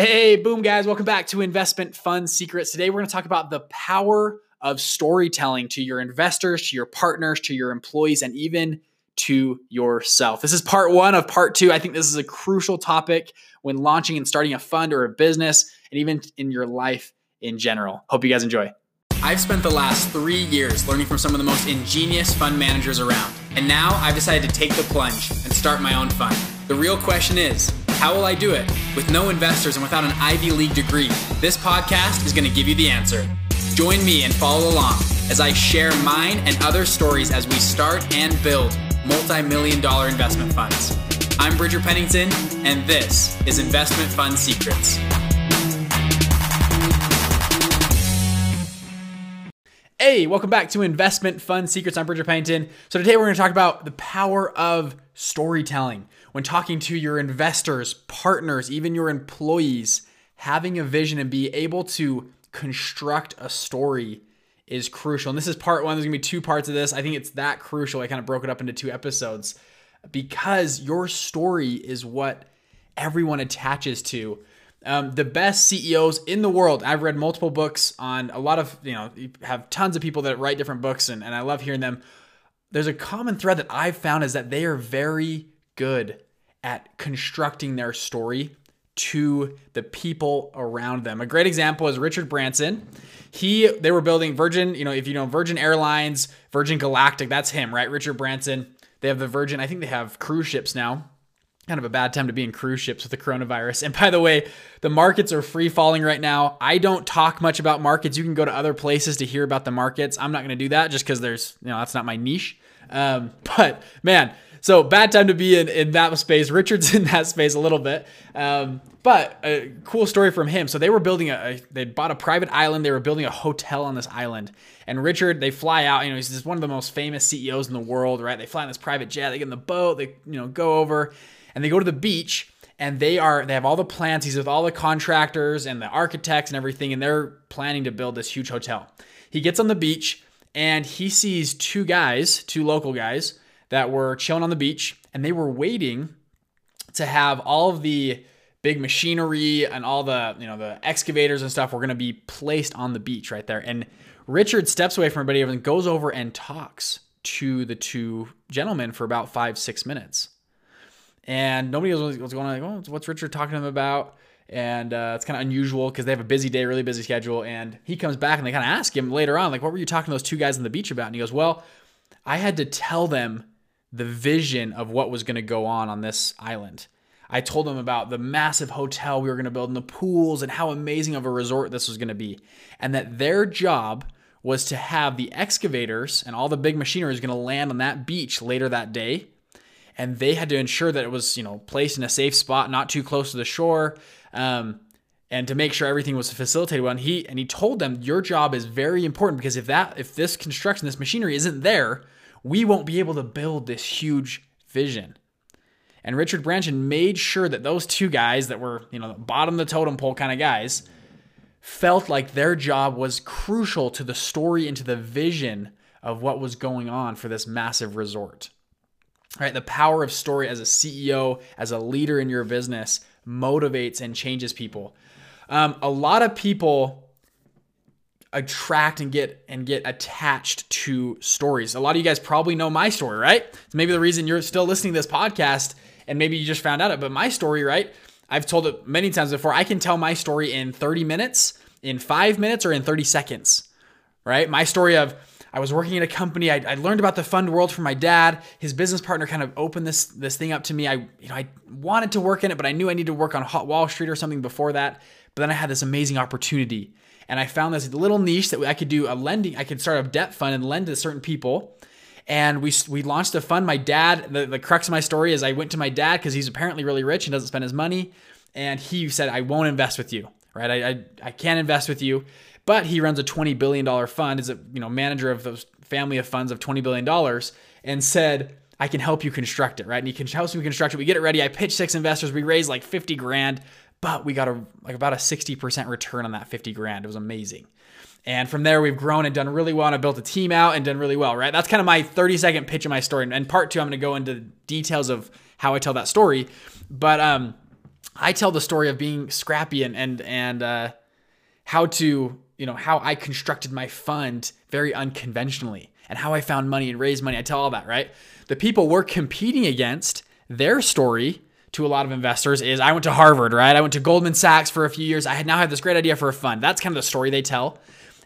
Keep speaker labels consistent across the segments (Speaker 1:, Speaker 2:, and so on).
Speaker 1: Hey, boom, guys. Welcome back to Investment Fund Secrets. Today, we're going to talk about the power of storytelling to your investors, to your partners, to your employees, and even to yourself. This is part one of part two. I think this is a crucial topic when launching and starting a fund or a business, and even in your life in general. Hope you guys enjoy. I've spent the last three years learning from some of the most ingenious fund managers around. And now I've decided to take the plunge and start my own fund. The real question is, how will I do it? With no investors and without an Ivy League degree, this podcast is going to give you the answer. Join me and follow along as I share mine and other stories as we start and build multi million dollar investment funds. I'm Bridger Pennington, and this is Investment Fund Secrets. Hey, welcome back to Investment Fund Secrets. I'm Bridger Pennington. So today we're going to talk about the power of storytelling when talking to your investors, partners, even your employees. Having a vision and be able to construct a story is crucial. And this is part one. There's to be two parts of this. I think it's that crucial. I kind of broke it up into two episodes because your story is what everyone attaches to um, the best CEOs in the world. I've read multiple books on a lot of, you know, you have tons of people that write different books and, and I love hearing them. There's a common thread that I've found is that they are very good at constructing their story to the people around them. A great example is Richard Branson. He they were building Virgin, you know, if you know Virgin Airlines, Virgin Galactic, that's him, right? Richard Branson. They have the Virgin, I think they have cruise ships now kind of a bad time to be in cruise ships with the coronavirus. And by the way, the markets are free falling right now. I don't talk much about markets. You can go to other places to hear about the markets. I'm not going to do that just because there's, you know, that's not my niche. Um, but man, so bad time to be in, in that space. Richard's in that space a little bit. Um, but a cool story from him. So they were building a, they bought a private island. They were building a hotel on this island. And Richard, they fly out. You know, he's just one of the most famous CEOs in the world, right? They fly in this private jet. They get in the boat. They, you know, go over and they go to the beach and they are they have all the plans he's with all the contractors and the architects and everything and they're planning to build this huge hotel he gets on the beach and he sees two guys two local guys that were chilling on the beach and they were waiting to have all of the big machinery and all the you know the excavators and stuff were going to be placed on the beach right there and richard steps away from everybody and goes over and talks to the two gentlemen for about five six minutes and nobody knows what's going on. Like, oh, what's Richard talking to them about? And uh, it's kind of unusual because they have a busy day, really busy schedule. And he comes back and they kind of ask him later on, like, what were you talking to those two guys on the beach about? And he goes, well, I had to tell them the vision of what was going to go on on this island. I told them about the massive hotel we were going to build and the pools and how amazing of a resort this was going to be. And that their job was to have the excavators and all the big machinery is going to land on that beach later that day and they had to ensure that it was you know placed in a safe spot, not too close to the shore. Um, and to make sure everything was facilitated well. And he and he told them your job is very important because if that if this construction, this machinery isn't there, we won't be able to build this huge vision. And Richard Branson made sure that those two guys that were, you know, bottom of the totem pole kind of guys felt like their job was crucial to the story and to the vision of what was going on for this massive resort. Right, the power of story as a CEO, as a leader in your business, motivates and changes people. Um, a lot of people attract and get and get attached to stories. A lot of you guys probably know my story, right? It's maybe the reason you're still listening to this podcast, and maybe you just found out it. But my story, right? I've told it many times before. I can tell my story in 30 minutes, in five minutes, or in 30 seconds. Right? My story of I was working in a company. I, I, learned about the fund world from my dad. His business partner kind of opened this this thing up to me. I you know I wanted to work in it, but I knew I needed to work on Hot Wall Street or something before that. But then I had this amazing opportunity, and I found this little niche that I could do a lending. I could start a debt fund and lend to certain people. And we we launched a fund. My dad, the, the crux of my story is I went to my dad because he's apparently really rich and doesn't spend his money. And he said, I won't invest with you, right? I, I, I can't invest with you but he runs a $20 billion fund, is a you know manager of those family of funds of $20 billion, and said, I can help you construct it, right? And he can help me construct it. We get it ready. I pitch six investors. We raise like 50 grand, but we got a like about a 60% return on that 50 grand. It was amazing. And from there, we've grown and done really well. And I built a team out and done really well, right? That's kind of my 30 second pitch of my story. And part two, I'm going to go into details of how I tell that story. But um, I tell the story of being scrappy and and and uh, how to you know how I constructed my fund very unconventionally and how I found money and raised money. I tell all that, right? The people we're competing against, their story to a lot of investors is I went to Harvard, right? I went to Goldman Sachs for a few years. I had now have this great idea for a fund. That's kind of the story they tell.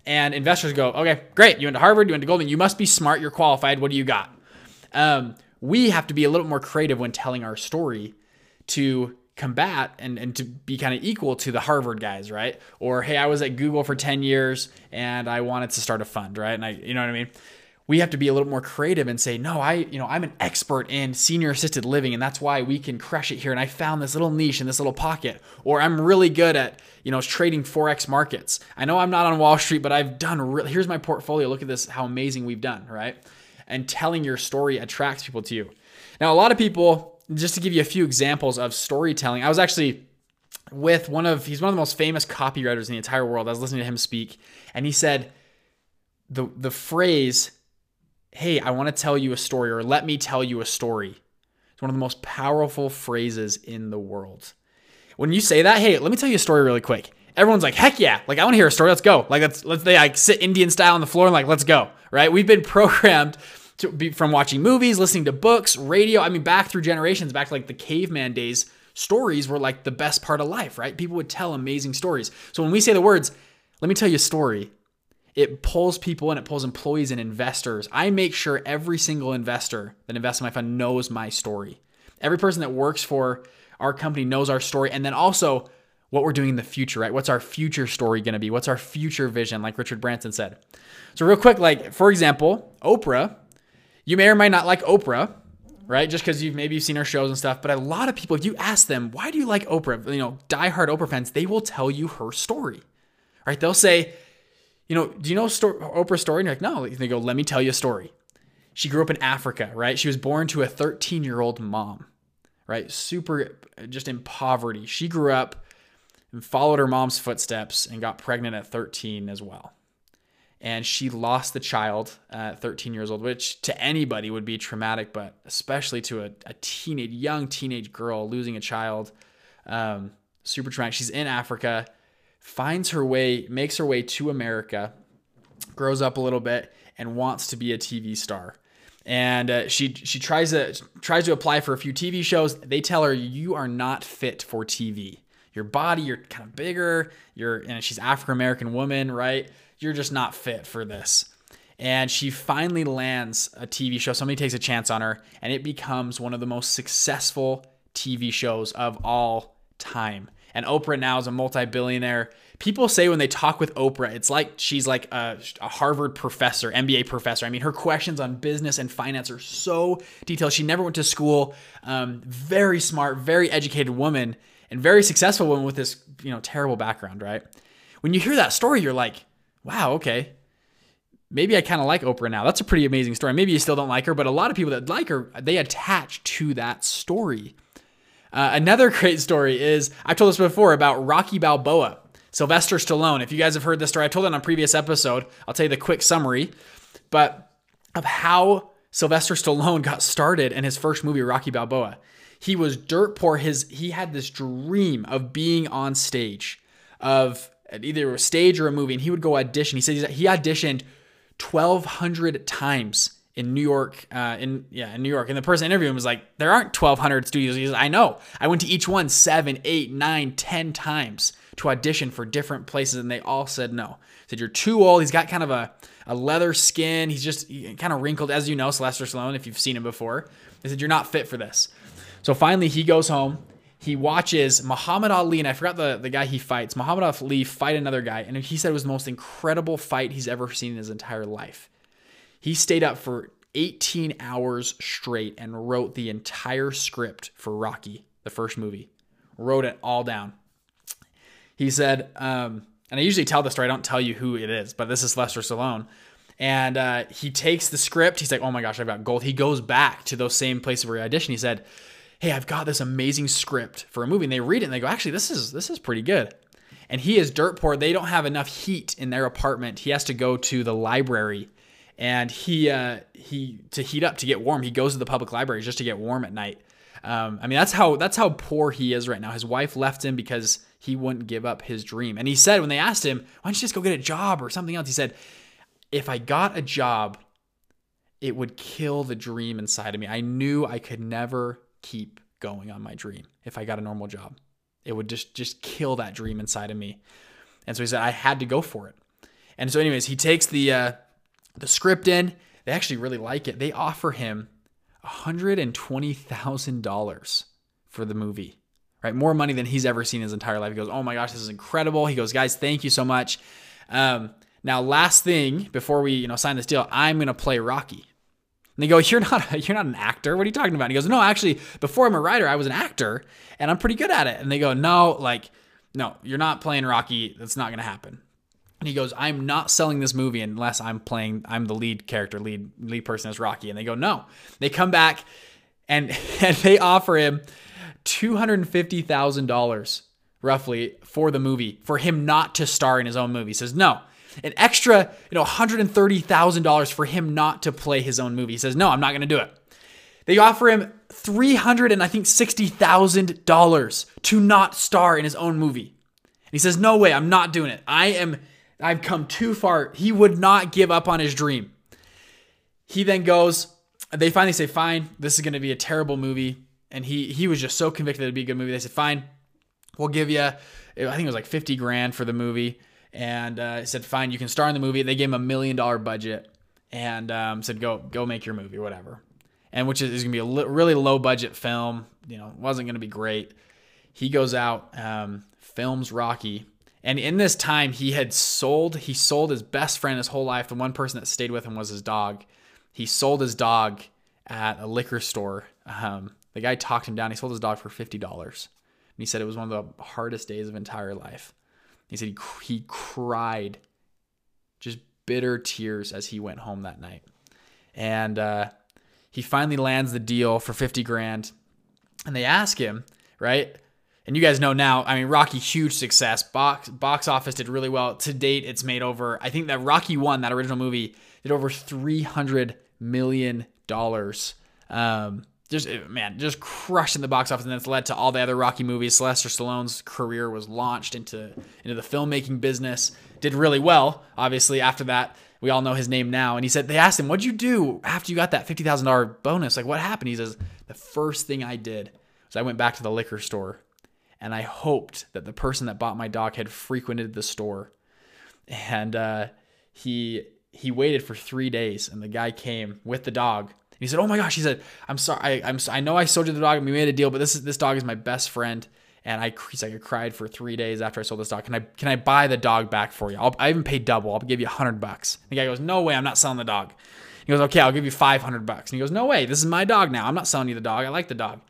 Speaker 1: And investors go, okay, great. You went to Harvard, you went to Goldman. You must be smart. You're qualified. What do you got? Um, we have to be a little more creative when telling our story to combat and, and to be kind of equal to the Harvard guys, right? Or hey, I was at Google for 10 years and I wanted to start a fund, right? And I you know what I mean? We have to be a little more creative and say, no, I, you know, I'm an expert in senior assisted living, and that's why we can crush it here. And I found this little niche in this little pocket. Or I'm really good at, you know, trading forex markets. I know I'm not on Wall Street, but I've done. Re- here's my portfolio. Look at this, how amazing we've done, right? And telling your story attracts people to you. Now, a lot of people just to give you a few examples of storytelling, I was actually with one of he's one of the most famous copywriters in the entire world. I was listening to him speak, and he said the the phrase, "Hey, I want to tell you a story," or "Let me tell you a story." It's one of the most powerful phrases in the world. When you say that, "Hey, let me tell you a story really quick," everyone's like, "Heck yeah!" Like I want to hear a story. Let's go. Like let's let's they like sit Indian style on the floor and like let's go. Right? We've been programmed to from watching movies, listening to books, radio. I mean, back through generations, back to like the caveman days, stories were like the best part of life, right? People would tell amazing stories. So when we say the words, let me tell you a story, it pulls people and it pulls employees and investors. I make sure every single investor that invests in my fund knows my story. Every person that works for our company knows our story. And then also what we're doing in the future, right? What's our future story going to be? What's our future vision, like Richard Branson said? So, real quick, like for example, Oprah you may or may not like Oprah, right? Just because you've maybe you've seen her shows and stuff. But a lot of people, if you ask them, why do you like Oprah? You know, diehard Oprah fans, they will tell you her story, right? They'll say, you know, do you know sto- Oprah's story? And you're like, no. They go, let me tell you a story. She grew up in Africa, right? She was born to a 13 year old mom, right? Super, just in poverty. She grew up and followed her mom's footsteps and got pregnant at 13 as well and she lost the child at 13 years old, which to anybody would be traumatic, but especially to a, a teenage, young teenage girl losing a child, um, super traumatic. She's in Africa, finds her way, makes her way to America, grows up a little bit, and wants to be a TV star. And uh, she she tries to tries to apply for a few TV shows. They tell her you are not fit for TV. Your body, you're kind of bigger. You're and she's African American woman, right? You're just not fit for this. And she finally lands a TV show. Somebody takes a chance on her, and it becomes one of the most successful TV shows of all time. And Oprah now is a multi billionaire. People say when they talk with Oprah, it's like she's like a, a, Harvard professor, MBA professor. I mean, her questions on business and finance are so detailed. She never went to school. Um, very smart, very educated woman, and very successful woman with this you know terrible background. Right? When you hear that story, you're like, wow, okay. Maybe I kind of like Oprah now. That's a pretty amazing story. Maybe you still don't like her, but a lot of people that like her, they attach to that story. Uh, another great story is I've told this before about Rocky Balboa, Sylvester Stallone. If you guys have heard this story, I told it on a previous episode. I'll tell you the quick summary, but of how Sylvester Stallone got started in his first movie, Rocky Balboa. He was dirt poor. His he had this dream of being on stage, of either a stage or a movie, and he would go audition. He said he auditioned 1,200 times in New York, uh, in yeah, in New York. And the person interviewing him was like, "There aren't 1,200 studios." He said, "I know. I went to each one seven, eight, nine, ten times to audition for different places, and they all said no. Said you're too old. He's got kind of a a leather skin. He's just kind of wrinkled, as you know, Sylvester Stallone, if you've seen him before. They said you're not fit for this. So finally, he goes home he watches Muhammad Ali, and I forgot the, the guy he fights, Muhammad Ali fight another guy, and he said it was the most incredible fight he's ever seen in his entire life. He stayed up for 18 hours straight and wrote the entire script for Rocky, the first movie. Wrote it all down. He said, um, and I usually tell this story, I don't tell you who it is, but this is Lester Stallone. And uh, he takes the script. He's like, oh my gosh, I've got gold. He goes back to those same places where he auditioned. He said, hey, I've got this amazing script for a movie. And they read it and they go, actually, this is this is pretty good. And he is dirt poor. They don't have enough heat in their apartment. He has to go to the library and he uh, he to heat up to get warm. He goes to the public library just to get warm at night. Um, I mean, that's how that's how poor he is right now. His wife left him because he wouldn't give up his dream. And he said when they asked him, "Why don't you just go get a job or something else?" He said, "If I got a job, it would kill the dream inside of me. I knew I could never keep going on my dream if I got a normal job. It would just just kill that dream inside of me." And so he said, "I had to go for it." And so, anyways, he takes the uh, the script in. They actually really like it. They offer him $120,000 for the movie, right? More money than he's ever seen in his entire life. He goes, Oh my gosh, this is incredible. He goes, Guys, thank you so much. Um, now, last thing before we, you know, sign this deal, I'm to play Rocky. And they go, "You're not, a, you're not an actor. What are you talking about?" And he goes, "No, actually, before I'm a writer, I was an actor, and I'm pretty good at it." And they go, "No, like, no, you're not playing Rocky. That's not gonna happen." And he goes, "I'm not selling this movie unless I'm playing. I'm the lead character, lead lead person as Rocky." And they go, "No." They come back, and and they offer him two hundred fifty thousand dollars roughly for the movie for him not to star in his own movie. He says, "No." An extra, you know, hundred and thirty thousand dollars for him not to play his own movie. He says, "No, I'm not going to do it." They offer him three hundred and I think sixty thousand dollars to not star in his own movie. And he says, "No way, I'm not doing it. I am I've come too far. He would not give up on his dream. He then goes, they finally say, fine, this is going to be a terrible movie. And he he was just so convicted it'd be a good movie. They said, fine, we'll give you, I think it was like 50 grand for the movie. And uh, said, fine, you can star in the movie. They gave him a million dollar budget and um, said, go go make your movie, whatever. And which is, is going to be a li- really low budget film. You know, wasn't going to be great. He goes out, um, films Rocky, and in this time, he had sold, he sold his best friend his whole life. The one person that stayed with him was his dog. He sold his dog at a liquor store. Um, the guy talked him down. He sold his dog for $50. And he said it was one of the hardest days of entire life. He said he, he cried just bitter tears as he went home that night. And uh, he finally lands the deal for 50 grand. And they ask him, right? and you guys know now, I mean, Rocky, huge success. Box box office did really well. To date, it's made over, I think that Rocky 1, that original movie, did over $300 million. Um, just, man, just crushing the box office. And that's led to all the other Rocky movies. Sylvester Stallone's career was launched into, into the filmmaking business. Did really well, obviously, after that. We all know his name now. And he said, they asked him, What'd you do after you got that $50,000 bonus? Like, what happened? He says, The first thing I did was I went back to the liquor store and I hoped that the person that bought my dog had frequented the store. And uh, he he waited for three days, and the guy came with the dog. He said, "Oh my gosh!" He said, "I'm sorry. I, I'm I know I sold you the dog, and we made a deal, but this is this dog is my best friend." And I he's like I cried for three days after I sold this dog. Can I can I buy the dog back for you? I'll, I even paid double. I'll give you a hundred bucks. The guy goes, "No way! I'm not selling the dog." He goes, "Okay, I'll give you five hundred bucks." And he goes, "No way! This is my dog now. I'm not selling you the dog. I like the dog."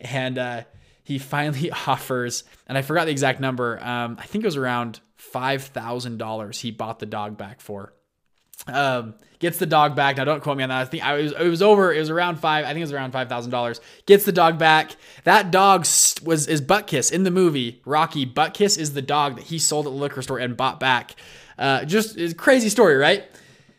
Speaker 1: And uh, he finally offers, and I forgot the exact number. Um, I think it was around five thousand dollars. He bought the dog back for. Um, gets the dog back. Now, don't quote me on that. I think I was it was over. It was around five. I think it was around five thousand dollars. Gets the dog back. That dog was is Butkus in the movie Rocky. Butkus is the dog that he sold at the liquor store and bought back. Uh, just a crazy story, right?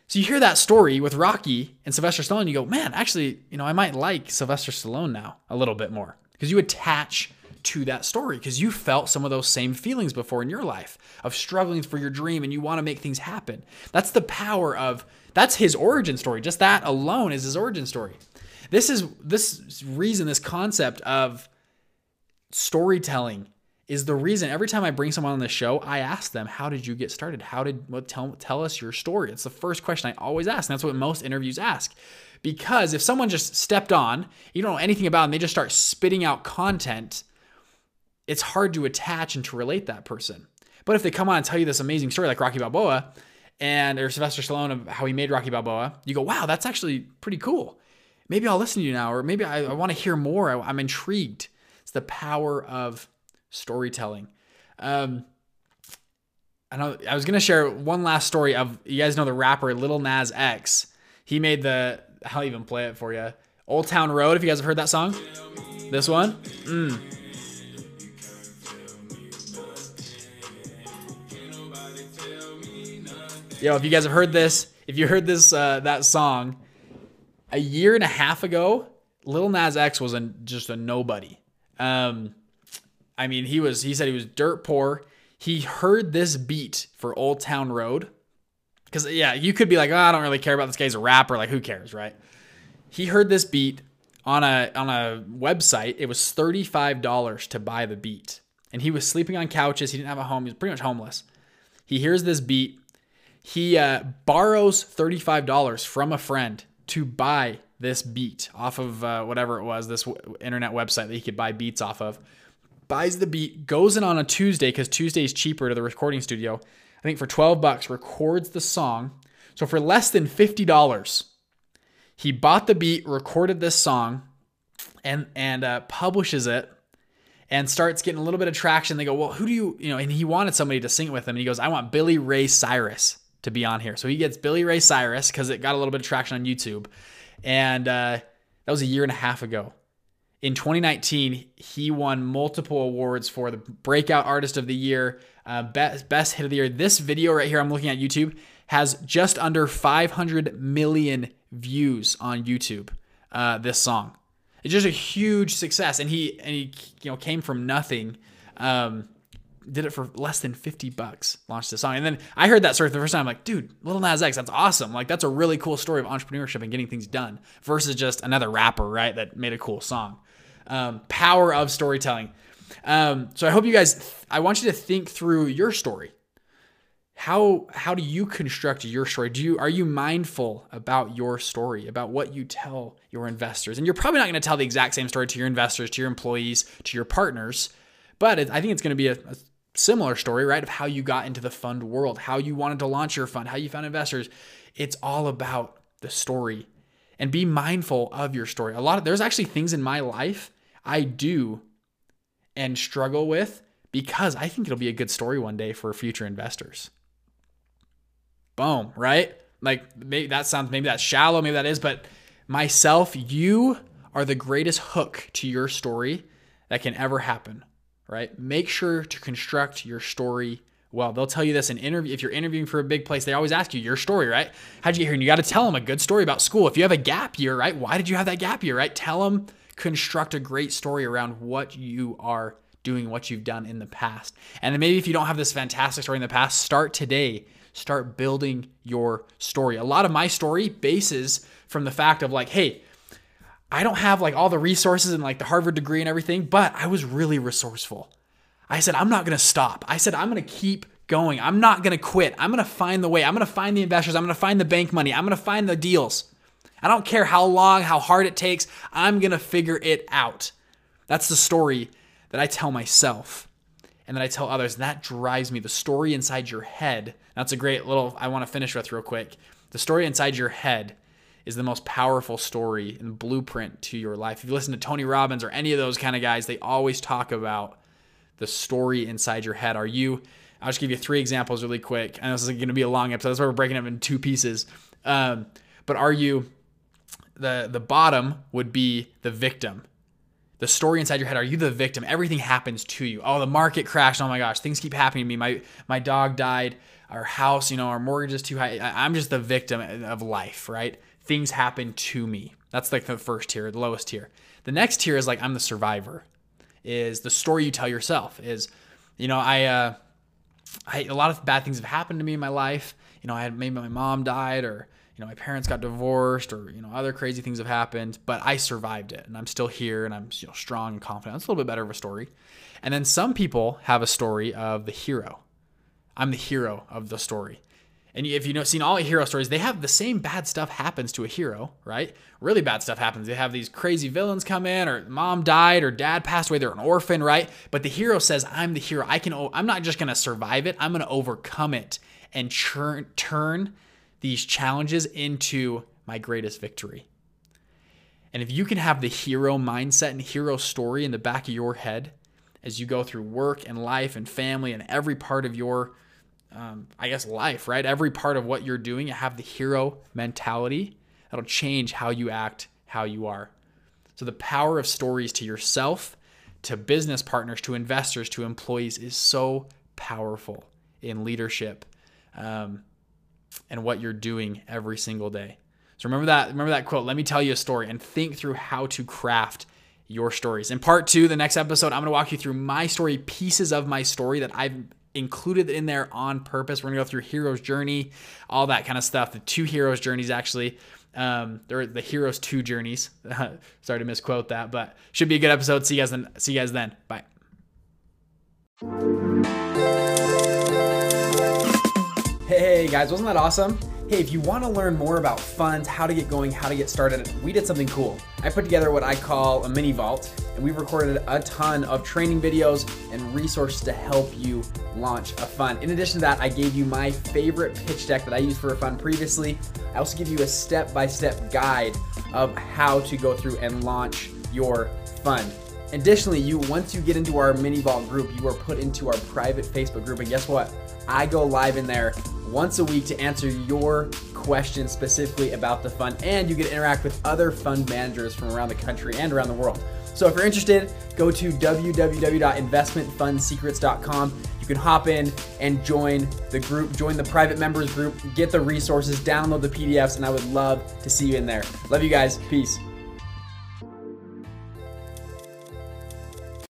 Speaker 1: So you hear that story with Rocky and Sylvester Stallone, you go, man, actually, you know, I might like Sylvester Stallone now a little bit more because you attach to that story because you felt some of those same feelings before in your life of struggling for your dream and you want to make things happen. That's the power of that's his origin story. Just that alone is his origin story. This is this reason this concept of storytelling is the reason every time I bring someone on the show, I ask them, "How did you get started? How did what tell tell us your story?" It's the first question I always ask, and that's what most interviews ask. Because if someone just stepped on, you don't know anything about them, they just start spitting out content, it's hard to attach and to relate that person. But if they come on and tell you this amazing story like Rocky Balboa and or Sylvester Stallone of how he made Rocky Balboa, you go, wow, that's actually pretty cool. Maybe I'll listen to you now, or maybe I, I want to hear more. I, I'm intrigued. It's the power of storytelling. Um, I know I was gonna share one last story of you guys know the rapper Lil Nas X. He made the I'll even play it for you. Old Town Road. If you guys have heard that song, this one. Mm. Yo, if you guys have heard this, if you heard this uh, that song a year and a half ago, Lil Nas X was a, just a nobody. Um, I mean, he was. He said he was dirt poor. He heard this beat for Old Town Road. Because yeah, you could be like, oh, I don't really care about this guy's a rapper. Like, who cares, right? He heard this beat on a on a website. It was thirty five dollars to buy the beat, and he was sleeping on couches. He didn't have a home. He was pretty much homeless. He hears this beat. He uh, borrows thirty five dollars from a friend to buy this beat off of uh, whatever it was, this w- internet website that he could buy beats off of. Buys the beat, goes in on a Tuesday because Tuesday is cheaper to the recording studio. I think for 12 bucks, records the song. So for less than $50, he bought the beat, recorded this song, and and uh, publishes it and starts getting a little bit of traction. They go, well, who do you, you know, and he wanted somebody to sing it with him. And he goes, I want Billy Ray Cyrus to be on here. So he gets Billy Ray Cyrus because it got a little bit of traction on YouTube. And uh, that was a year and a half ago. In 2019, he won multiple awards for the Breakout Artist of the Year, uh, best, best Hit of the Year. This video right here, I'm looking at YouTube, has just under 500 million views on YouTube. Uh, this song, it's just a huge success, and he and he you know came from nothing. Um, did it for less than 50 bucks, launched the song. And then I heard that story for the first time. I'm like, dude, Lil Nas X, that's awesome. Like, that's a really cool story of entrepreneurship and getting things done versus just another rapper, right, that made a cool song. Um, power of storytelling. Um, so I hope you guys, I want you to think through your story. How how do you construct your story? Do you are you mindful about your story, about what you tell your investors? And you're probably not going to tell the exact same story to your investors, to your employees, to your partners, but I think it's going to be a, a similar story, right? Of how you got into the fund world, how you wanted to launch your fund, how you found investors. It's all about the story and be mindful of your story. A lot of there's actually things in my life I do and struggle with because I think it'll be a good story one day for future investors. Boom, right? Like maybe that sounds maybe that's shallow, maybe that is, but myself, you are the greatest hook to your story that can ever happen right? Make sure to construct your story well. They'll tell you this in interview. If you're interviewing for a big place, they always ask you your story, right? How'd you get here? And you got to tell them a good story about school. If you have a gap year, right? Why did you have that gap year, right? Tell them, construct a great story around what you are doing, what you've done in the past. And then maybe if you don't have this fantastic story in the past, start today. Start building your story. A lot of my story bases from the fact of like, hey, I don't have like all the resources and like the Harvard degree and everything, but I was really resourceful. I said, I'm not going to stop. I said, I'm going to keep going. I'm not going to quit. I'm going to find the way. I'm going to find the investors. I'm going to find the bank money. I'm going to find the deals. I don't care how long, how hard it takes. I'm going to figure it out. That's the story that I tell myself and that I tell others. That drives me. The story inside your head. That's a great little, I want to finish with real quick. The story inside your head is the most powerful story and blueprint to your life. If you listen to Tony Robbins or any of those kind of guys, they always talk about the story inside your head. Are you? I'll just give you three examples really quick. I know this is going to be a long episode. That's why we're breaking it in two pieces. Um, but are you? The the bottom would be the victim. The story inside your head. Are you the victim? Everything happens to you. Oh, the market crashed. Oh my gosh, things keep happening to me. My my dog died. Our house, you know, our mortgage is too high. I'm just the victim of life, right? Things happen to me. That's like the first tier, the lowest tier. The next tier is like I'm the survivor. Is the story you tell yourself is, you know, I, uh, I a lot of bad things have happened to me in my life. You know, I had maybe my mom died or you know my parents got divorced or you know other crazy things have happened, but I survived it and I'm still here and I'm you know strong and confident. It's a little bit better of a story. And then some people have a story of the hero. I'm the hero of the story. And if you've seen all hero stories, they have the same bad stuff happens to a hero, right? Really bad stuff happens. They have these crazy villains come in, or mom died, or dad passed away. They're an orphan, right? But the hero says, "I'm the hero. I can. I'm not just gonna survive it. I'm gonna overcome it and churn, turn these challenges into my greatest victory." And if you can have the hero mindset and hero story in the back of your head as you go through work and life and family and every part of your um, I guess, life, right? Every part of what you're doing, you have the hero mentality that'll change how you act, how you are. So, the power of stories to yourself, to business partners, to investors, to employees is so powerful in leadership um, and what you're doing every single day. So remember that remember that quote. Let me tell you a story and think through how to craft your stories. In part 2, the next episode, I'm going to walk you through my story, pieces of my story that I've included in there on purpose. We're to go through hero's journey, all that kind of stuff. The two heroes journeys actually um, they're the heroes two journeys. Sorry to misquote that, but should be a good episode. See you guys then. See you guys then. Bye. Hey guys, wasn't that awesome? Hey, if you want to learn more about funds, how to get going, how to get started, we did something cool. I put together what I call a mini vault, and we've recorded a ton of training videos and resources to help you launch a fund. In addition to that, I gave you my favorite pitch deck that I used for a fund previously. I also give you a step by step guide of how to go through and launch your fund. Additionally, you once you get into our mini vault group, you are put into our private Facebook group, and guess what? I go live in there once a week to answer your questions specifically about the fund, and you get to interact with other fund managers from around the country and around the world. So if you're interested, go to www.investmentfundsecrets.com. You can hop in and join the group, join the private members group, get the resources, download the PDFs, and I would love to see you in there. Love you guys. Peace.